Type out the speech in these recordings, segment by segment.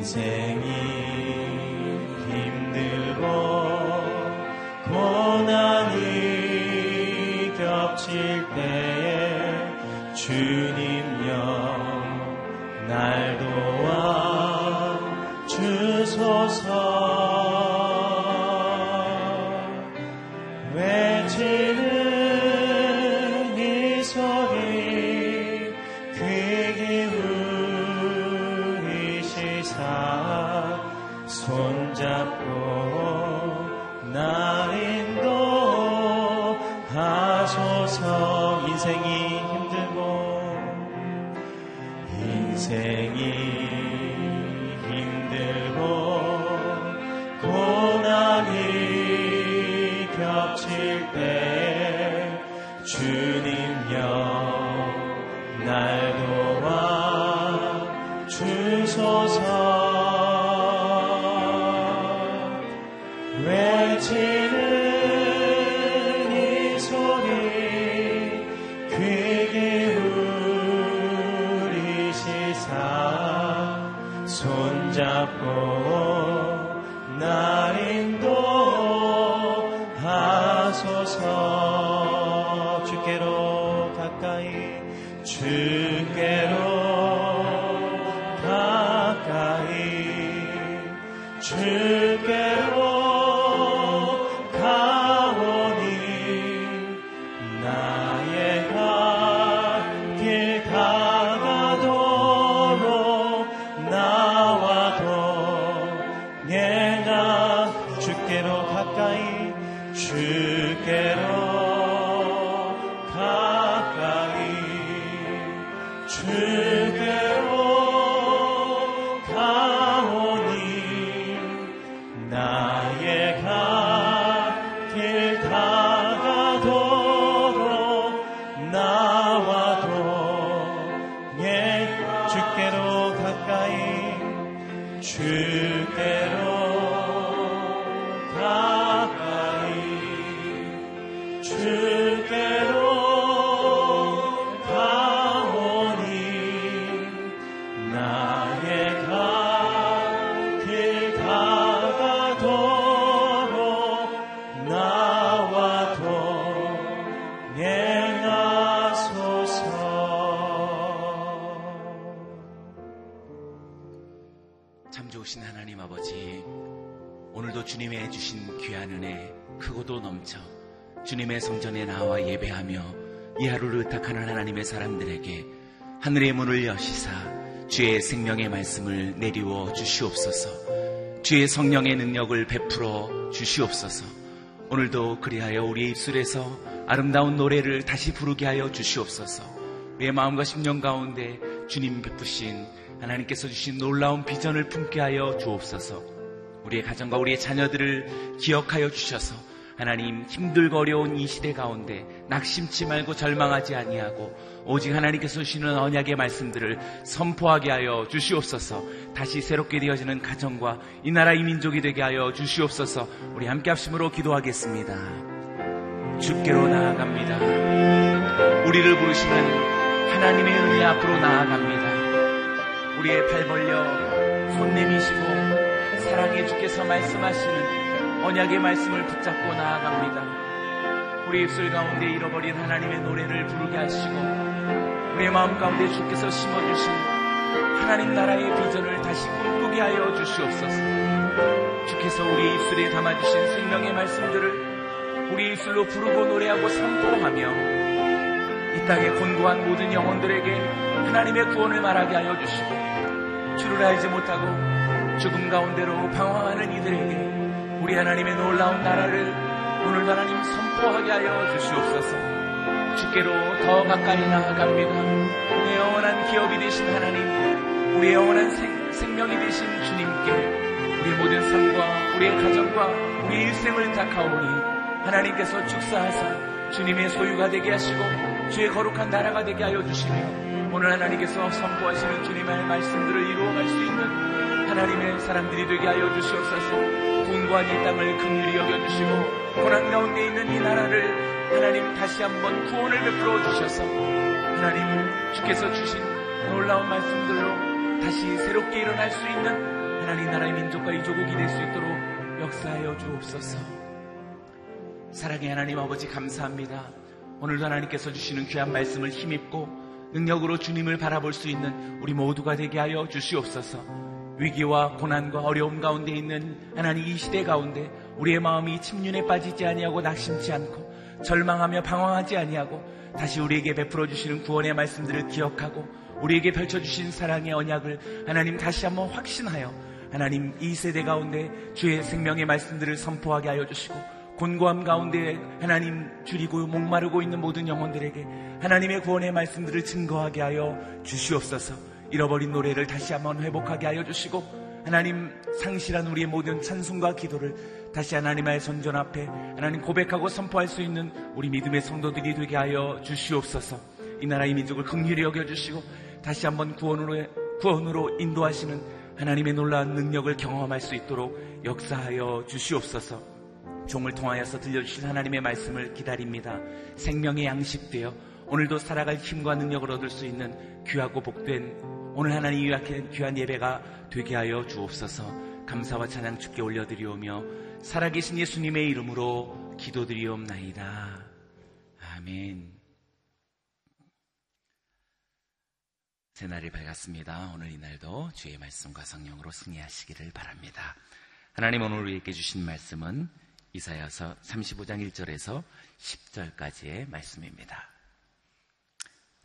인생이 나 주님의 성전에 나와 예배하며 이 하루를 의탁하는 하나님의 사람들에게 하늘의 문을 여시사 주의 생명의 말씀을 내리워 주시옵소서. 주의 성령의 능력을 베풀어 주시옵소서. 오늘도 그리하여 우리의 입술에서 아름다운 노래를 다시 부르게 하여 주시옵소서. 우리의 마음과 심령 가운데 주님 베푸신 하나님께서 주신 놀라운 비전을 품게 하여 주옵소서. 우리의 가정과 우리의 자녀들을 기억하여 주셔서 하나님 힘들고 어려운 이 시대 가운데 낙심치 말고 절망하지 아니하고 오직 하나님께서 주시는 언약의 말씀들을 선포하게 하여 주시옵소서. 다시 새롭게 되어지는 가정과 이 나라 이 민족이 되게 하여 주시옵소서. 우리 함께 합심으로 기도하겠습니다. 주께로 나아갑니다. 우리를 부르시는 하나님의 은혜 앞으로 나아갑니다. 우리의 팔 벌려 손 내미시고 사랑해 주께서 말씀하시는 언약의 말씀을 붙잡고 나아갑니다. 우리 입술 가운데 잃어버린 하나님의 노래를 부르게 하시고 우리의 마음 가운데 주께서 심어주신 하나님 나라의 비전을 다시 꿈꾸게 하여 주시옵소서. 주께서 우리 입술에 담아주신 생명의 말씀들을 우리 입술로 부르고 노래하고 선포하며 이 땅의 곤고한 모든 영혼들에게 하나님의 구원을 말하게 하여 주시고 주를 알지 못하고 죽음 가운데로 방황하는 이들에게 우리 하나님의 놀라운 나라를 오늘도 하나님 선포하게 하여 주시옵소서. 주께로 더 가까이 나아갑니다. 내 영원한 기업이 되신 하나님, 우리의 영원한 생, 생명이 되신 주님께 우리 모든 삶과 우리의 가정과 우리의 일생을 다가오니 하나님께서 축사하사 주님의 소유가 되게 하시고 주의 거룩한 나라가 되게 하여 주시며 오늘 하나님께서 선포하시는 주님의 말씀들을 이루어갈 수 있는 하나님의 사람들이 되게 하여 주시옵소서 궁고한 이 땅을 긍휼히 여겨주시고 고난 가운데 있는 이 나라를 하나님 다시 한번 구원을 베풀어 주셔서 하나님 주께서 주신 놀라운 말씀들로 다시 새롭게 일어날 수 있는 하나님 나라의 민족과 이 조국이 될 수 있도록 역사하여 주옵소서. 사랑의 하나님 아버지 감사합니다. 오늘도 하나님께서 주시는 귀한 말씀을 힘입고 능력으로 주님을 바라볼 수 있는 우리 모두가 되게 하여 주시옵소서. 위기와 고난과 어려움 가운데 있는 하나님 이 시대 가운데 우리의 마음이 침륜에 빠지지 아니하고 낙심치 않고 절망하며 방황하지 아니하고 다시 우리에게 베풀어 주시는 구원의 말씀들을 기억하고 우리에게 펼쳐 주신 사랑의 언약을 하나님 다시 한번 확신하여 하나님 이 세대 가운데 주의 생명의 말씀들을 선포하게 하여 주시고 곤고함 가운데 하나님 줄이고 목마르고 있는 모든 영혼들에게 하나님의 구원의 말씀들을 증거하게 하여 주시옵소서 잃어버린 노래를 다시 한번 회복하게 하여 주시고 하나님 상실한 우리의 모든 찬송과 기도를 다시 하나님의 손전 앞에 하나님 고백하고 선포할 수 있는 우리 믿음의 성도들이 되게 하여 주시옵소서. 이 나라의 민족을 긍휼히 여겨 주시고 다시 한번 구원으로 구원으로 인도하시는 하나님의 놀라운 능력을 경험할 수 있도록 역사하여 주시옵소서. 종을 통하여서 들려주신 하나님의 말씀을 기다립니다. 생명의 양식되어 오늘도 살아갈 힘과 능력을 얻을 수 있는 귀하고 복된 오늘 하나님 유약한 귀한 예배가 되게 하여 주옵소서. 감사와 찬양 주께 올려드리오며 살아계신 예수님의 이름으로 기도드리옵나이다. 아멘. 새날이 밝았습니다. 오늘 이날도 주의 말씀과 성령으로 승리하시기를 바랍니다. 하나님 오늘 우리에게 주신 말씀은 이사야서 35장 1절에서 10절까지의 말씀입니다.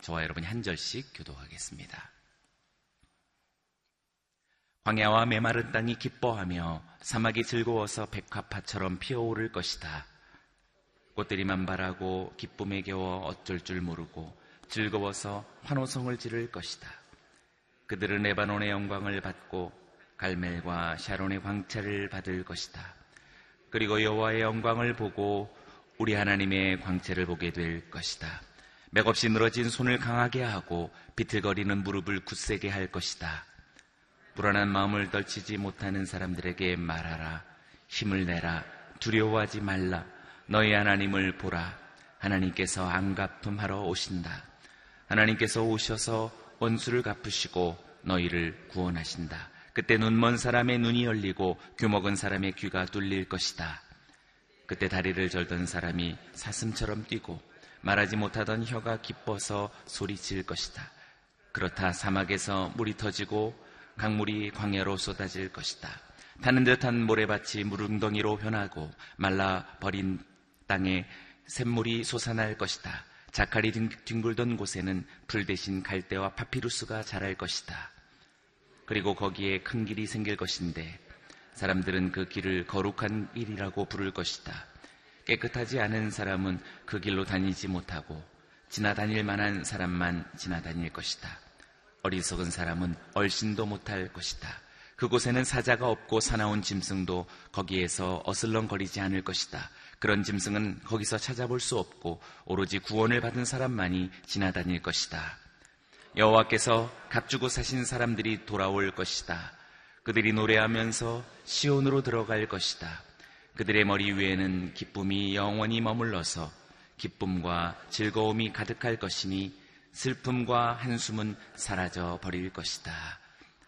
저와 여러분이 한 절씩 교도하겠습니다. 광야와 메마른 땅이 기뻐하며 사막이 즐거워서 백화파처럼 피어오를 것이다. 꽃들이 만발하고 기쁨에 겨워 어쩔 줄 모르고 즐거워서 환호성을 지를 것이다. 그들은 레바논의 영광을 받고 갈멜과 샤론의 광채를 받을 것이다. 그리고 여호와의 영광을 보고 우리 하나님의 광채를 보게 될 것이다. 맥없이 늘어진 손을 강하게 하고 비틀거리는 무릎을 굳세게 할 것이다. 불안한 마음을 떨치지 못하는 사람들에게 말하라. 힘을 내라. 두려워하지 말라. 너희 하나님을 보라. 하나님께서 안 갚음하러 오신다. 하나님께서 오셔서 원수를 갚으시고 너희를 구원하신다. 그때 눈먼 사람의 눈이 열리고 귀먹은 사람의 귀가 뚫릴 것이다. 그때 다리를 절던 사람이 사슴처럼 뛰고 말하지 못하던 혀가 기뻐서 소리칠 것이다. 그렇다 사막에서 물이 터지고 강물이 광야로 쏟아질 것이다. 타는 듯한 모래밭이 물웅덩이로 변하고 말라 버린 땅에 샘물이 솟아날 것이다. 자칼이 뒹굴던 곳에는 불 대신 갈대와 파피루스가 자랄 것이다. 그리고 거기에 큰 길이 생길 것인데 사람들은 그 길을 거룩한 길이라고 부를 것이다. 깨끗하지 않은 사람은 그 길로 다니지 못하고 지나다닐 만한 사람만 지나다닐 것이다. 어리석은 사람은 얼씬도 못할 것이다. 그곳에는 사자가 없고 사나운 짐승도 거기에서 어슬렁거리지 않을 것이다. 그런 짐승은 거기서 찾아볼 수 없고 오로지 구원을 받은 사람만이 지나다닐 것이다. 여호와께서 값주고 사신 사람들이 돌아올 것이다. 그들이 노래하면서 시온으로 들어갈 것이다. 그들의 머리 위에는 기쁨이 영원히 머물러서 기쁨과 즐거움이 가득할 것이니 슬픔과 한숨은 사라져 버릴 것이다.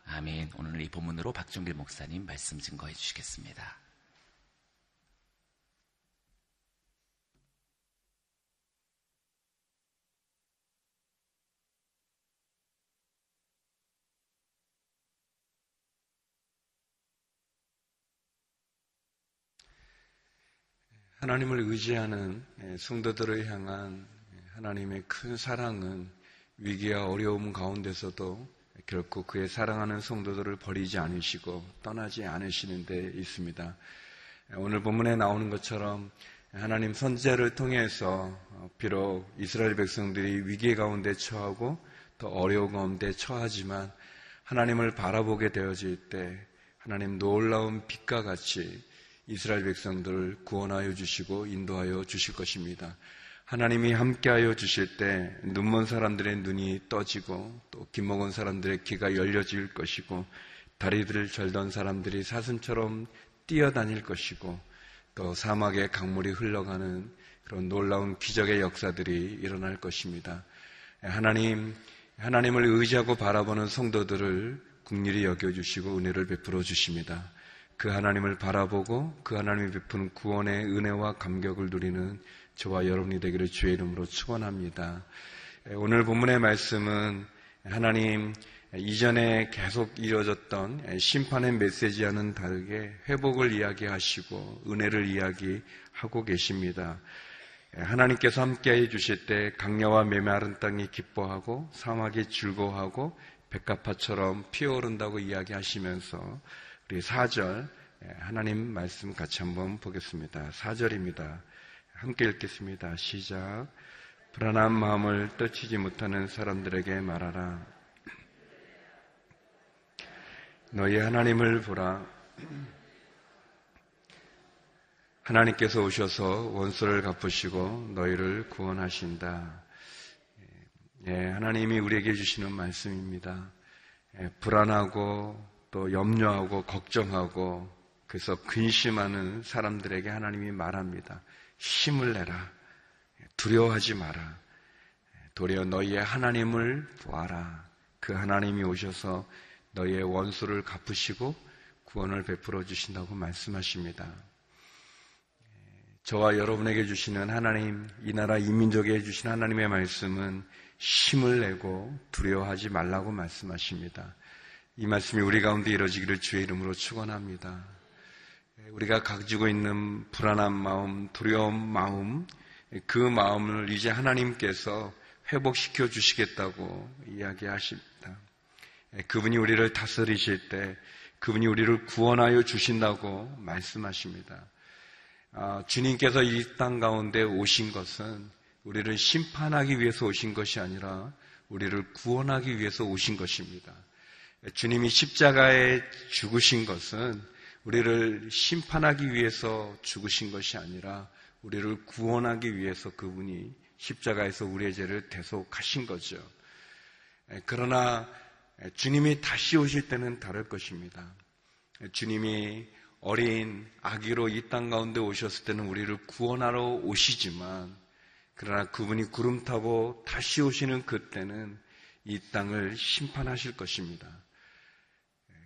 아멘. 오늘 이 본문으로 박종길 목사님 말씀 증거해 주시겠습니다. 하나님을 의지하는 성도들을 향한 하나님의 큰 사랑은 위기와 어려움 가운데서도 결코 그의 사랑하는 성도들을 버리지 않으시고 떠나지 않으시는 데 있습니다. 오늘 본문에 나오는 것처럼 하나님 선제를 통해서 비록 이스라엘 백성들이 위기 가운데 처하고 또 어려운 가운데 처하지만 하나님을 바라보게 되어질 때 하나님 놀라운 빛과 같이 이스라엘 백성들을 구원하여 주시고 인도하여 주실 것입니다. 하나님이 함께하여 주실 때 눈먼 사람들의 눈이 떠지고 또 귀먹은 사람들의 귀가 열려질 것이고 다리들을 절던 사람들이 사슴처럼 뛰어다닐 것이고 또 사막의 강물이 흘러가는 그런 놀라운 기적의 역사들이 일어날 것입니다. 하나님, 하나님을 의지하고 바라보는 성도들을 국리히 여겨주시고 은혜를 베풀어 주십니다. 그 하나님을 바라보고 그 하나님이 베푸는 구원의 은혜와 감격을 누리는 저와 여러분이 되기를 주의 이름으로 축원합니다. 오늘 본문의 말씀은 하나님 이전에 계속 이어졌던 심판의 메시지와는 다르게 회복을 이야기하시고 은혜를 이야기하고 계십니다. 하나님께서 함께 해 주실 때 강야와 메마른 땅이 기뻐하고 사막이 즐거워하고 백합화처럼 피어오른다고 이야기하시면서 우리 4절 하나님 말씀 같이 한번 보겠습니다. 4절입니다. 함께 읽겠습니다. 시작. 불안한 마음을 떨치지 못하는 사람들에게 말하라. 너희 하나님을 보라. 하나님께서 오셔서 원수를 갚으시고 너희를 구원하신다. 예, 하나님이 우리에게 주시는 말씀입니다. 예, 불안하고 또 염려하고 걱정하고 그래서 근심하는 사람들에게 하나님이 말합니다. 힘을 내라. 두려워하지 마라. 도리어 너희의 하나님을 보아라. 그 하나님이 오셔서 너희의 원수를 갚으시고 구원을 베풀어 주신다고 말씀하십니다. 저와 여러분에게 주시는 하나님, 이 나라 이민족에 주신 하나님의 말씀은 힘을 내고 두려워하지 말라고 말씀하십니다. 이 말씀이 우리 가운데 이루어지기를 주의 이름으로 축원합니다. 우리가 가지고 있는 불안한 마음, 두려운 마음, 그 마음을 이제 하나님께서 회복시켜 주시겠다고 이야기하십니다. 그분이 우리를 다스리실 때 그분이 우리를 구원하여 주신다고 말씀하십니다. 아, 주님께서 이 땅 가운데 오신 것은 우리를 심판하기 위해서 오신 것이 아니라 우리를 구원하기 위해서 오신 것입니다. 주님이 십자가에 죽으신 것은 우리를 심판하기 위해서 죽으신 것이 아니라 우리를 구원하기 위해서 그분이 십자가에서 우리의 죄를 대속하신 거죠. 그러나 주님이 다시 오실 때는 다를 것입니다. 주님이 어린 아기로 이 땅 가운데 오셨을 때는 우리를 구원하러 오시지만 그러나 그분이 구름 타고 다시 오시는 그때는 이 땅을 심판하실 것입니다.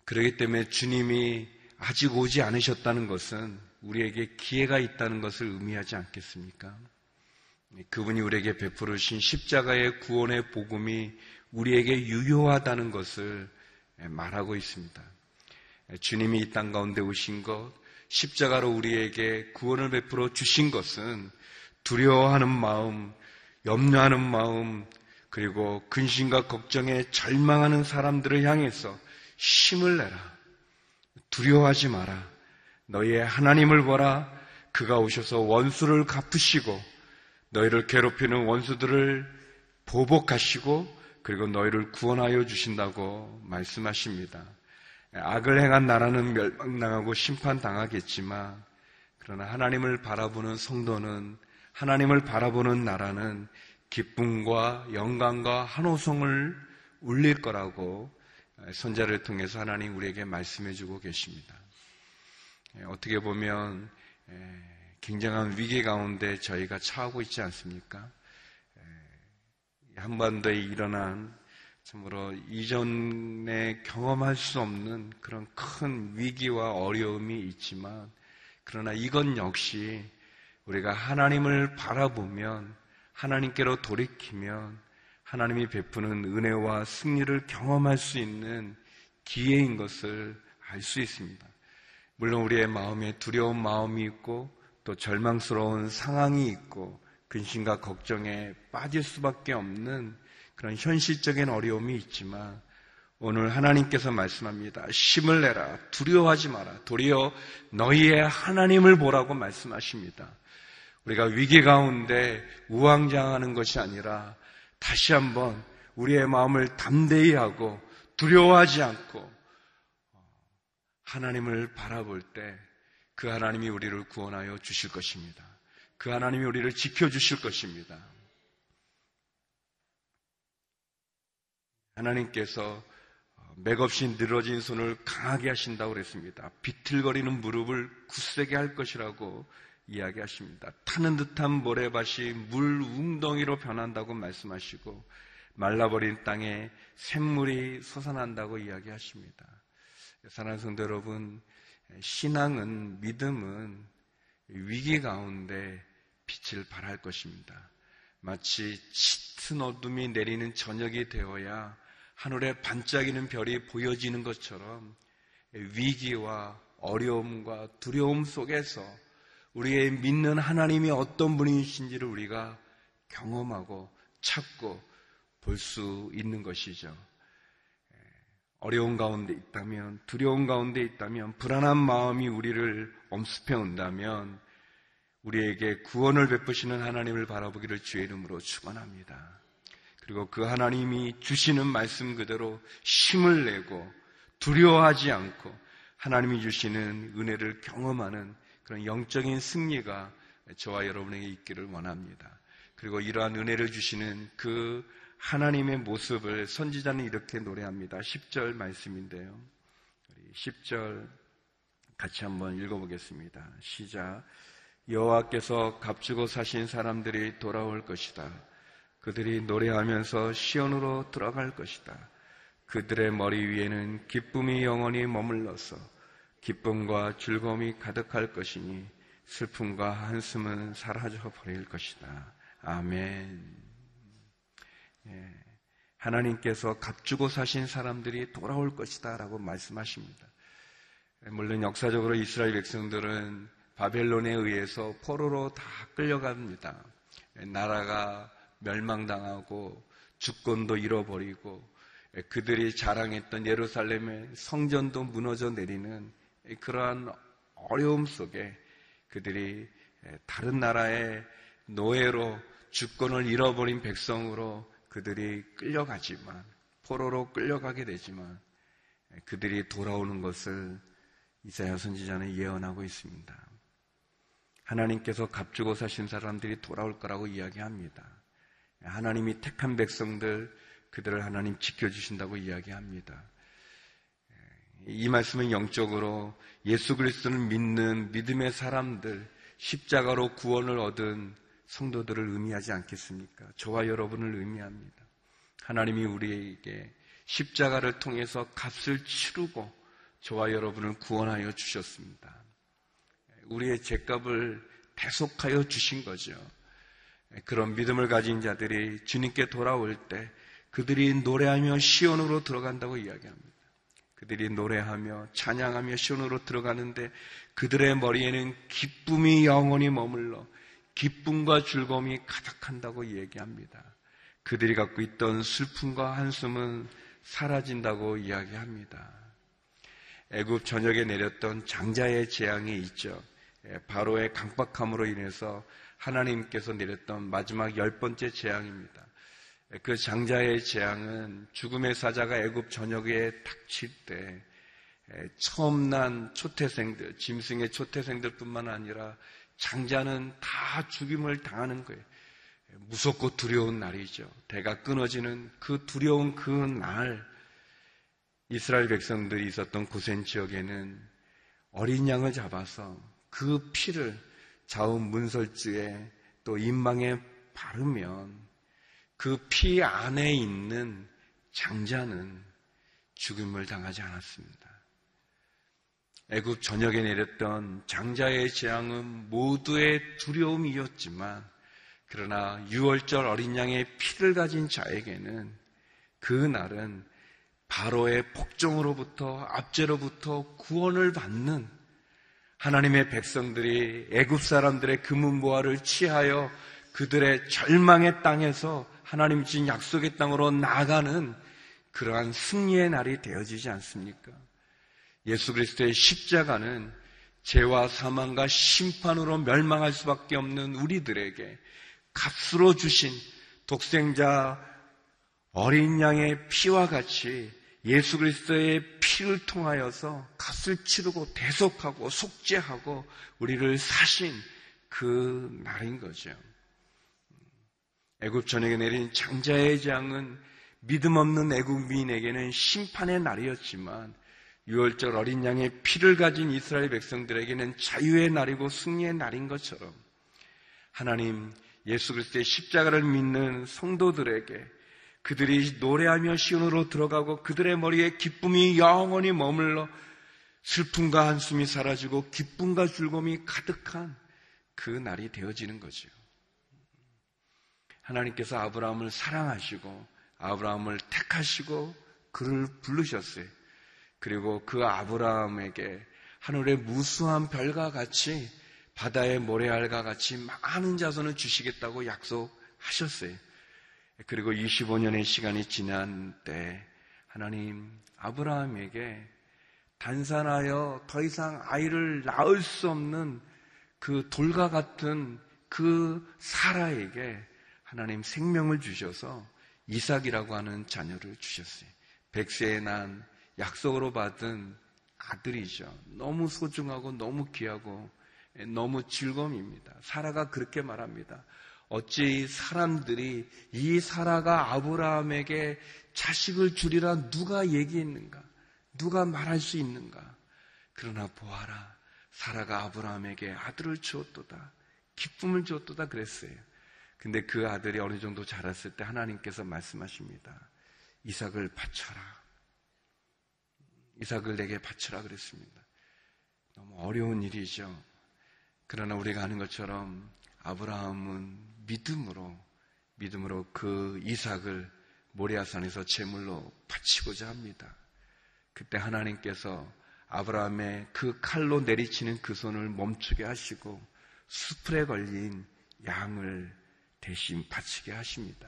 그렇기 때문에 주님이 아직 오지 않으셨다는 것은 우리에게 기회가 있다는 것을 의미하지 않겠습니까? 그분이 우리에게 베풀으신 십자가의 구원의 복음이 우리에게 유효하다는 것을 말하고 있습니다. 주님이 이 땅 가운데 오신 것, 십자가로 우리에게 구원을 베풀어 주신 것은 두려워하는 마음, 염려하는 마음, 그리고 근심과 걱정에 절망하는 사람들을 향해서 힘을 내라. 두려워하지 마라. 너희의 하나님을 보라. 그가 오셔서 원수를 갚으시고 너희를 괴롭히는 원수들을 보복하시고 그리고 너희를 구원하여 주신다고 말씀하십니다. 악을 행한 나라는 멸망당하고 심판당하겠지만 그러나 하나님을 바라보는 성도는 하나님을 바라보는 나라는 기쁨과 영광과 한호성을 울릴 거라고 선자를 통해서 하나님 우리에게 말씀해 주고 계십니다. 예, 어떻게 보면 예, 굉장한 위기 가운데 저희가 처하고 있지 않습니까? 예, 한반도에 일어난 참으로 이전에 경험할 수 없는 그런 큰 위기와 어려움이 있지만 그러나 이건 역시 우리가 하나님을 바라보면 하나님께로 돌이키면 하나님이 베푸는 은혜와 승리를 경험할 수 있는 기회인 것을 알 수 있습니다. 물론 우리의 마음에 두려운 마음이 있고 또 절망스러운 상황이 있고 근심과 걱정에 빠질 수밖에 없는 그런 현실적인 어려움이 있지만 오늘 하나님께서 말씀합니다. 힘을 내라. 두려워하지 마라. 도리어 너희의 하나님을 보라고 말씀하십니다. 우리가 위기 가운데 우왕좌왕하는 것이 아니라 다시 한번 우리의 마음을 담대히 하고 두려워하지 않고 하나님을 바라볼 때 그 하나님이 우리를 구원하여 주실 것입니다. 그 하나님이 우리를 지켜주실 것입니다. 하나님께서 맥없이 늘어진 손을 강하게 하신다고 그랬습니다. 비틀거리는 무릎을 굳세게 할 것이라고 이야기하십니다. 타는 듯한 모래밭이 물 웅덩이로 변한다고 말씀하시고 말라버린 땅에 샘물이 솟아난다고 이야기하십니다. 사랑하는 성도 여러분, 신앙은, 믿음은 위기 가운데 빛을 발할 것입니다. 마치 짙은 어둠이 내리는 저녁이 되어야 하늘에 반짝이는 별이 보여지는 것처럼 위기와 어려움과 두려움 속에서 우리의 믿는 하나님이 어떤 분이신지를 우리가 경험하고 찾고 볼 수 있는 것이죠. 어려운 가운데 있다면, 두려운 가운데 있다면, 불안한 마음이 우리를 엄습해 온다면, 우리에게 구원을 베푸시는 하나님을 바라보기를 주의 이름으로 축원합니다. 그리고 그 하나님이 주시는 말씀 그대로 힘을 내고 두려워하지 않고 하나님이 주시는 은혜를 경험하는 그런 영적인 승리가 저와 여러분에게 있기를 원합니다. 그리고 이러한 은혜를 주시는 그 하나님의 모습을 선지자는 이렇게 노래합니다. 10절 말씀인데요. 10절 같이 한번 읽어보겠습니다. 시작. 여호와께서 값주고 사신 사람들이 돌아올 것이다. 그들이 노래하면서 시온으로 들어갈 것이다. 그들의 머리 위에는 기쁨이 영원히 머물러서 기쁨과 즐거움이 가득할 것이니 슬픔과 한숨은 사라져 버릴 것이다. 아멘. 예, 하나님께서 값주고 사신 사람들이 돌아올 것이다 라고 말씀하십니다. 예, 물론 역사적으로 이스라엘 백성들은 바벨론에 의해서 포로로 다 끌려갑니다. 예, 나라가 멸망당하고 주권도 잃어버리고 그들이 자랑했던 예루살렘의 성전도 무너져 내리는 그러한 어려움 속에 그들이 다른 나라의 노예로 주권을 잃어버린 백성으로 그들이 끌려가지만 포로로 끌려가게 되지만 그들이 돌아오는 것을 이사야 선지자는 예언하고 있습니다. 하나님께서 값주고 사신 사람들이 돌아올 거라고 이야기합니다. 하나님이 택한 백성들 그들을 하나님 지켜주신다고 이야기합니다. 이 말씀은 영적으로 예수 그리스도를 믿는 믿음의 사람들 십자가로 구원을 얻은 성도들을 의미하지 않겠습니까? 저와 여러분을 의미합니다. 하나님이 우리에게 십자가를 통해서 값을 치르고 저와 여러분을 구원하여 주셨습니다. 우리의 죄값을 대속하여 주신 거죠. 그런 믿음을 가진 자들이 주님께 돌아올 때 그들이 노래하며 시온으로 들어간다고 이야기합니다. 그들이 노래하며 찬양하며 시온으로 들어가는데 그들의 머리에는 기쁨이 영원히 머물러 기쁨과 즐거움이 가득한다고 얘기합니다. 그들이 갖고 있던 슬픔과 한숨은 사라진다고 이야기합니다. 애굽 전역에 내렸던 장자의 재앙이 있죠. 예, 바로의 강박함으로 인해서 하나님께서 내렸던 마지막 열 번째 재앙입니다. 예, 그 장자의 재앙은 죽음의 사자가 애굽 전역에 닥칠 때 예, 처음 난 초태생들, 짐승의 초태생들뿐만 아니라 장자는 다 죽임을 당하는 거예요. 무섭고 두려운 날이죠. 대가 끊어지는 그 두려운 그 날, 이스라엘 백성들이 있었던 고센 지역에는 어린 양을 잡아서 그 피를 좌우 문설주에 또 인망에 바르면 그 피 안에 있는 장자는 죽임을 당하지 않았습니다. 애굽 전역에 내렸던 장자의 재앙은 모두의 두려움이었지만 그러나 유월절 어린 양의 피를 가진 자에게는 그 날은 바로의 폭정으로부터 압제로부터 구원을 받는 하나님의 백성들이 애굽 사람들의 금은보화를 취하여 그들의 절망의 땅에서 하나님 주신 약속의 땅으로 나가는 그러한 승리의 날이 되어지지 않습니까? 예수 그리스도의 십자가는 죄와 사망과 심판으로 멸망할 수밖에 없는 우리들에게 값으로 주신 독생자 어린 양의 피와 같이 예수 그리스도의 피를 통하여서 값을 치르고 대속하고 속죄하고 우리를 사신 그 날인 거죠. 애굽 전역에 내린 장자의 장은 믿음 없는 애국민에게는 심판의 날이었지만 유월절 어린 양의 피를 가진 이스라엘 백성들에게는 자유의 날이고 승리의 날인 것처럼 하나님 예수 그리스도의 십자가를 믿는 성도들에게 그들이 노래하며 시온으로 들어가고 그들의 머리에 기쁨이 영원히 머물러 슬픔과 한숨이 사라지고 기쁨과 즐거움이 가득한 그 날이 되어지는 거죠. 하나님께서 아브라함을 사랑하시고 아브라함을 택하시고 그를 부르셨어요. 그리고 그 아브라함에게 하늘의 무수한 별과 같이 바다의 모래알과 같이 많은 자손을 주시겠다고 약속하셨어요. 그리고 25년의 시간이 지난 때 하나님 아브라함에게 단산하여 더 이상 아이를 낳을 수 없는 그 돌과 같은 그 사라에게 하나님 생명을 주셔서 이삭이라고 하는 자녀를 주셨어요. 백세에 난 약속으로 받은 아들이죠. 너무 소중하고 너무 귀하고 너무 즐거움입니다. 사라가 그렇게 말합니다. 어찌 사람들이 이 사라가 아브라함에게 자식을 주리라 누가 얘기했는가? 누가 말할 수 있는가? 그러나 보아라. 사라가 아브라함에게 아들을 주었도다. 기쁨을 주었도다 그랬어요. 근데 그 아들이 어느 정도 자랐을 때 하나님께서 말씀하십니다. 이삭을 바쳐라. 이삭을 내게 바쳐라 그랬습니다. 너무 어려운 일이죠. 그러나 우리가 아는 것처럼 아브라함은 믿음으로 믿음으로 그 이삭을 모리아산에서 제물로 바치고자 합니다. 그때 하나님께서 아브라함의 그 칼로 내리치는 그 손을 멈추게 하시고 수풀에 걸린 양을 대신 바치게 하십니다.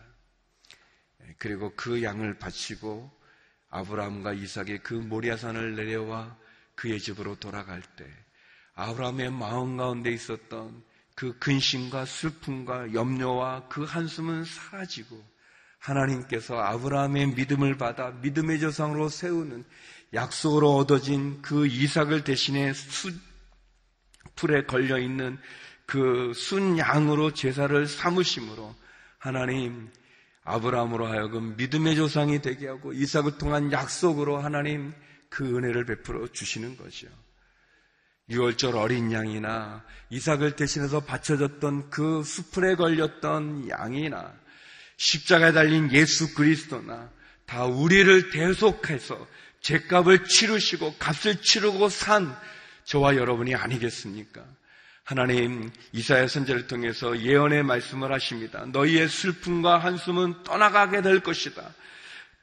그리고 그 양을 바치고 아브라함과 이삭이 그 모리아산을 내려와 그의 집으로 돌아갈 때 아브라함의 마음 가운데 있었던 그 근심과 슬픔과 염려와 그 한숨은 사라지고 하나님께서 아브라함의 믿음을 받아 믿음의 조상으로 세우는 약속으로 얻어진 그 이삭을 대신해 수, 풀에 걸려 있는 그 순양으로 제사를 삼으심으로 하나님 아브라함으로 하여금 믿음의 조상이 되게 하고 이삭을 통한 약속으로 하나님 그 은혜를 베풀어 주시는 거죠. 유월절 어린 양이나 이삭을 대신해서 바쳐졌던 그 수풀에 걸렸던 양이나 십자가에 달린 예수 그리스도나 다 우리를 대속해서 죄값을 치르시고 값을 치르고 산 저와 여러분이 아니겠습니까? 하나님 이사야 선제를 통해서 예언의 말씀을 하십니다. 너희의 슬픔과 한숨은 떠나가게 될 것이다.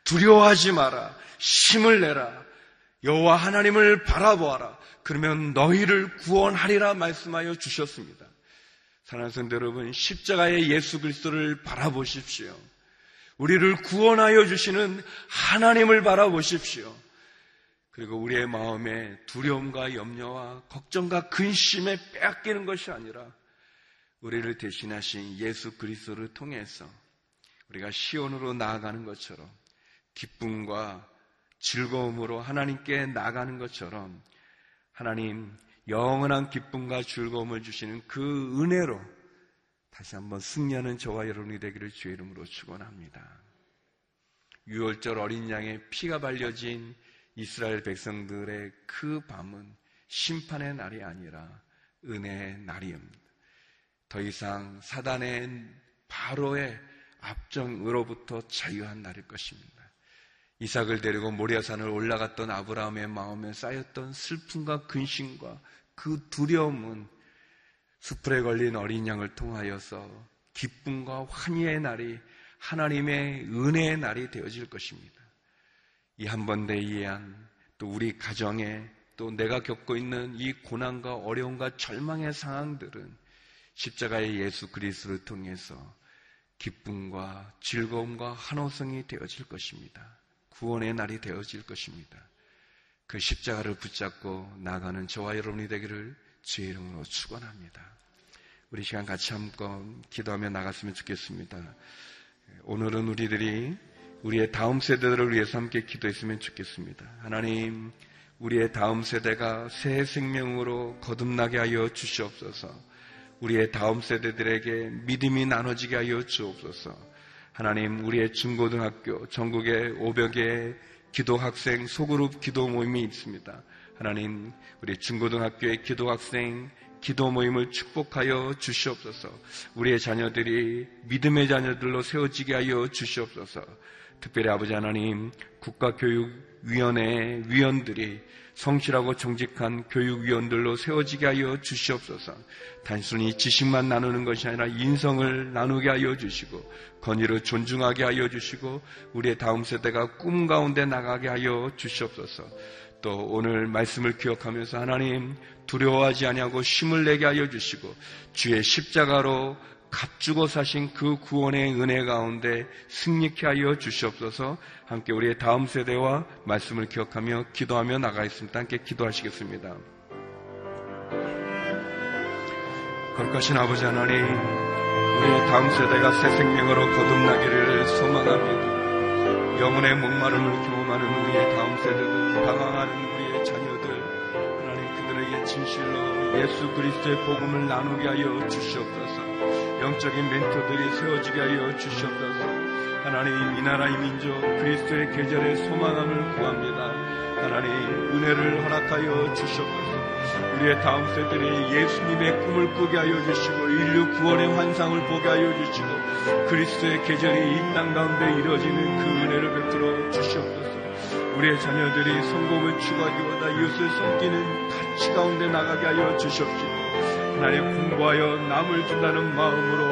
두려워하지 마라. 힘을 내라. 여호와 하나님을 바라보아라. 그러면 너희를 구원하리라 말씀하여 주셨습니다. 사랑하는 성도 여러분, 십자가의 예수 그리스도를 바라보십시오. 우리를 구원하여 주시는 하나님을 바라보십시오. 그리고 우리의 마음에 두려움과 염려와 걱정과 근심에 빼앗기는 것이 아니라 우리를 대신하신 예수 그리스도를 통해서 우리가 시온으로 나아가는 것처럼 기쁨과 즐거움으로 하나님께 나가는 것처럼 하나님 영원한 기쁨과 즐거움을 주시는 그 은혜로 다시 한번 승리하는 저와 여러분이 되기를 주의 이름으로 축원합니다. 유월절 어린 양의 피가 발려진 이스라엘 백성들의 그 밤은 심판의 날이 아니라 은혜의 날이옵니다. 더 이상 사단의 바로의 압정으로부터 자유한 날일 것입니다. 이삭을 데리고 모리아산을 올라갔던 아브라함의 마음에 쌓였던 슬픔과 근심과 그 두려움은 수풀에 걸린 어린 양을 통하여서 기쁨과 환희의 날이 하나님의 은혜의 날이 되어질 것입니다. 이 한 번대 이해한 또 우리 가정에 또 내가 겪고 있는 이 고난과 어려움과 절망의 상황들은 십자가의 예수 그리스도를 통해서 기쁨과 즐거움과 한호성이 되어질 것입니다. 구원의 날이 되어질 것입니다. 그 십자가를 붙잡고 나가는 저와 여러분이 되기를 주의 이름으로 축원합니다. 우리 시간 같이 한번 기도하며 나갔으면 좋겠습니다. 오늘은 우리들이 우리의 다음 세대들을 위해서 함께 기도했으면 좋겠습니다. 하나님, 우리의 다음 세대가 새 생명으로 거듭나게 하여 주시옵소서. 우리의 다음 세대들에게 믿음이 나눠지게 하여 주옵소서. 하나님, 우리의 중고등학교, 전국에 500개 기도 학생 소그룹 기도 모임이 있습니다. 하나님, 우리 중고등학교의 기도 학생 기도 모임을 축복하여 주시옵소서. 우리의 자녀들이 믿음의 자녀들로 세워지게 하여 주시옵소서. 특별히 아버지 하나님, 국가교육위원회 위원들이 성실하고 정직한 교육위원들로 세워지게 하여 주시옵소서. 단순히 지식만 나누는 것이 아니라 인성을 나누게 하여 주시고, 건의를 존중하게 하여 주시고, 우리의 다음 세대가 꿈 가운데 나가게 하여 주시옵소서. 또 오늘 말씀을 기억하면서 하나님 두려워하지 아니하고 힘을 내게 하여 주시고 주의 십자가로 값주고 사신 그 구원의 은혜 가운데 승리케 하여 주시옵소서 함께 우리의 다음 세대와 말씀을 기억하며 기도하며 나가겠습니다. 함께 기도하시겠습니다. 거룩하신 아버지 하나님, 우리의 다음 세대가 새 생명으로 거듭나기를 소망합니다. 영혼의 목마름을 경험하는 우리의 다음 세대들, 방황하는 우리의 자녀들, 하나님 그들에게 진실로 예수 그리스도의 복음을 나누게 하여 주시옵소서. 영적인 멘토들이 세워지게 하여 주시옵소서. 하나님 이 나라 이 민족 그리스도의 계절의 소망함을 구합니다. 하나님 은혜를 허락하여 주시옵소서. 우리의 다음 세대들이 예수님의 꿈을 꾸게 하여 주시고 인류 구원의 환상을 보게 하여 주시고 그리스도의 계절이 이 땅 가운데 이루어지는 그 은혜를 베풀어 주시옵소서. 우리의 자녀들이 성공을 추구하기보다 이웃을 섬기는 가치 가운데 나가게 하여 주시옵시고 하나님 공부하여 남을 준다는 마음으로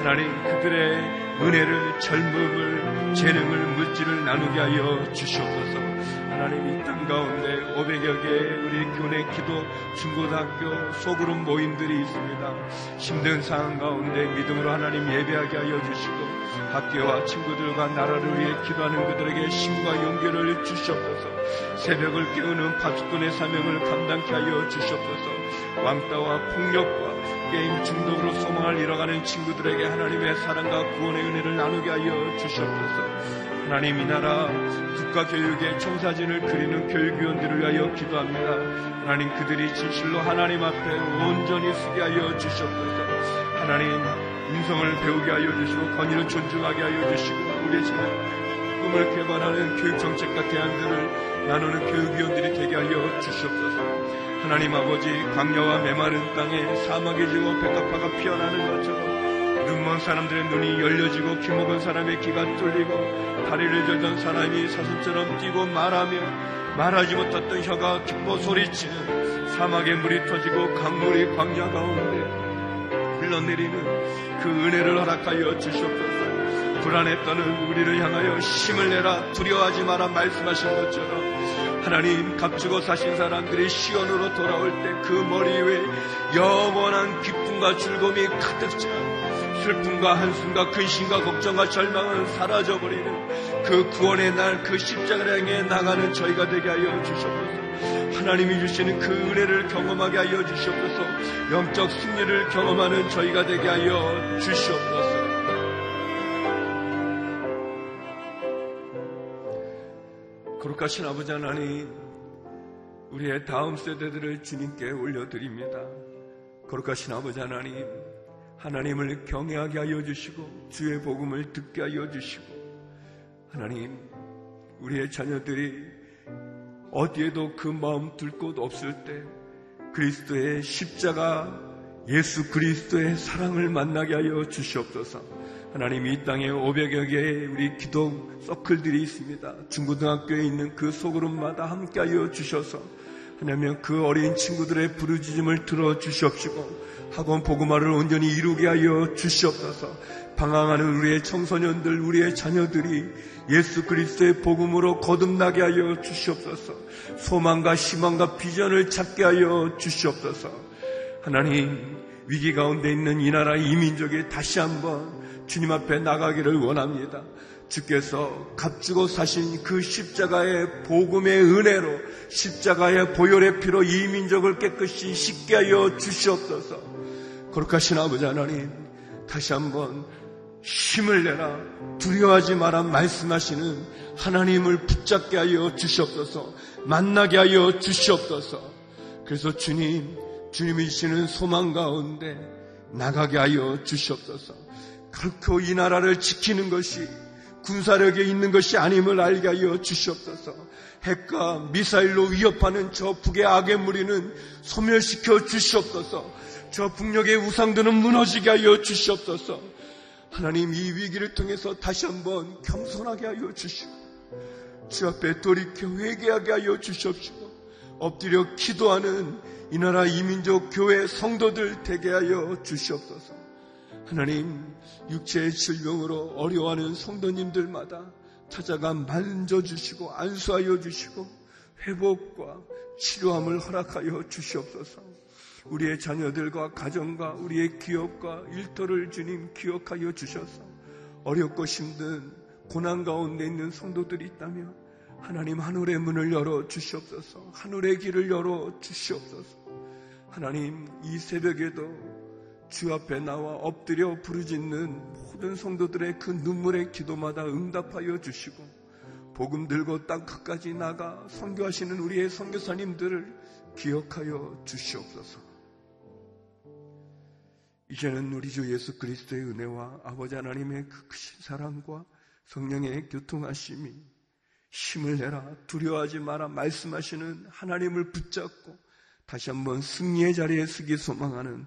하나님 그들의 은혜를 젊음을 재능을 물질을 나누게 하여 주시옵소서. 하나님 이 땅 가운데 500여 개의 우리 교내 기도 중고등학교 소그룹 모임들이 있습니다. 힘든 상황 가운데 믿음으로 하나님 예배하게 하여 주시고 학교와 친구들과 나라를 위해 기도하는 그들에게 힘과 용기를 주시옵소서. 새벽을 깨우는 파수꾼의 사명을 감당케 하여 주시옵소서 왕따와 폭력과 게임 중독으로 소망을 잃어가는 친구들에게 하나님의 사랑과 구원의 은혜를 나누게 하여 주시옵소서. 하나님 이 나라 국가 교육의 청사진을 그리는 교육위원들을 위하여 기도합니다. 하나님 그들이 진실로 하나님 앞에 온전히 쓰게 하여 주시옵소서. 하나님 인성을 배우게 하여 주시고 건의를 존중하게 하여 주시고 우리의 자녀 꿈을 개발하는 교육 정책과 대안들을 나누는 교육위원들이 되게 하여 주시옵소서. 하나님 아버지 광야와 메마른 땅에 사막이 지고 백합화가 피어나는 것처럼 눈먼 사람들의 눈이 열려지고 귀 먹은 사람의 귀가 뚫리고 다리를 절던 사람이 사슴처럼 뛰고 말하며 말하지 못했던 혀가 기뻐 소리치는 사막의 물이 터지고 강물이 광야 가운데 흘러내리는 그 은혜를 허락하여 주시옵소서. 불안에 떠는 우리를 향하여 힘을 내라. 두려워하지 마라 말씀하신 것처럼 하나님 값주고 사신 사람들이 시온으로 돌아올 때 그 머리 위에 영원한 기쁨과 즐거움이 가득 차 슬픔과 한숨과 근심과 걱정과 절망은 사라져버리는 그 구원의 날 그 십자가를 향해 나가는 저희가 되게 하여 주시옵소서. 하나님이 주시는 그 은혜를 경험하게 하여 주시옵소서. 영적 승리를 경험하는 저희가 되게 하여 주시옵소서 거룩하신 아버지 하나님, 우리의 다음 세대들을 주님께 올려드립니다. 거룩하신 아버지 하나님, 하나님을 경외하게 하여 주시고, 주의 복음을 듣게 하여 주시고, 하나님, 우리의 자녀들이 어디에도 그 마음 둘 곳 없을 때, 그리스도의 십자가, 예수 그리스도의 사랑을 만나게 하여 주시옵소서. 하나님 이 땅에 500여 개의 우리 기도 서클들이 있습니다. 중고등학교에 있는 그 소그룹마다 함께하여 주셔서 하나님 그 어린 친구들의 부르짖음을 들어 주시옵시고 학원 복음화를 온전히 이루게 하여 주시옵소서. 방황하는 우리의 청소년들, 우리의 자녀들이 예수 그리스도의 복음으로 거듭나게 하여 주시옵소서. 소망과 희망과 비전을 찾게 하여 주시옵소서. 하나님 위기 가운데 있는 이 나라 이민족에 다시 한번 주님 앞에 나가기를 원합니다. 주께서 값주고 사신 그 십자가의 복음의 은혜로 십자가의 보혈의 피로 이 민족을 깨끗이 씻게 하여 주시옵소서. 거룩하신 아버지 하나님, 다시 한번 힘을 내라 두려워하지 마라 말씀하시는 하나님을 붙잡게 하여 주시옵소서. 만나게 하여 주시옵소서. 그래서 주님, 주님이 주시는 소망 가운데 나가게 하여 주시옵소서. 결코 이 나라를 지키는 것이 군사력에 있는 것이 아님을 알게 하여 주시옵소서. 핵과 미사일로 위협하는 저 북의 악의 무리는 소멸시켜 주시옵소서. 저 북녘의 우상들은 무너지게 하여 주시옵소서. 하나님 이 위기를 통해서 다시 한번 겸손하게 하여 주시고 주 앞에 돌이켜 회개하게 하여 주시옵시고 엎드려 기도하는 이 나라 이민족 교회 성도들 되게 하여 주시옵소서. 하나님 육체의 질병으로 어려워하는 성도님들마다 찾아가 만져주시고 안수하여 주시고 회복과 치료함을 허락하여 주시옵소서. 우리의 자녀들과 가정과 우리의 기업과 일터를 주님 기억하여 주셔서 어렵고 힘든 고난 가운데 있는 성도들이 있다면 하나님 하늘의 문을 열어 주시옵소서. 하늘의 길을 열어 주시옵소서. 하나님 이 새벽에도 주 앞에 나와 엎드려 부르짖는 모든 성도들의 그 눈물의 기도마다 응답하여 주시고 복음 들고 땅 끝까지 나가 선교하시는 우리의 선교사님들을 기억하여 주시옵소서. 이제는 우리 주 예수 그리스도의 은혜와 아버지 하나님의 그 크신 사랑과 성령의 교통하심이 힘을 내라 두려워하지 마라 말씀하시는 하나님을 붙잡고 다시 한번 승리의 자리에 서기 소망하는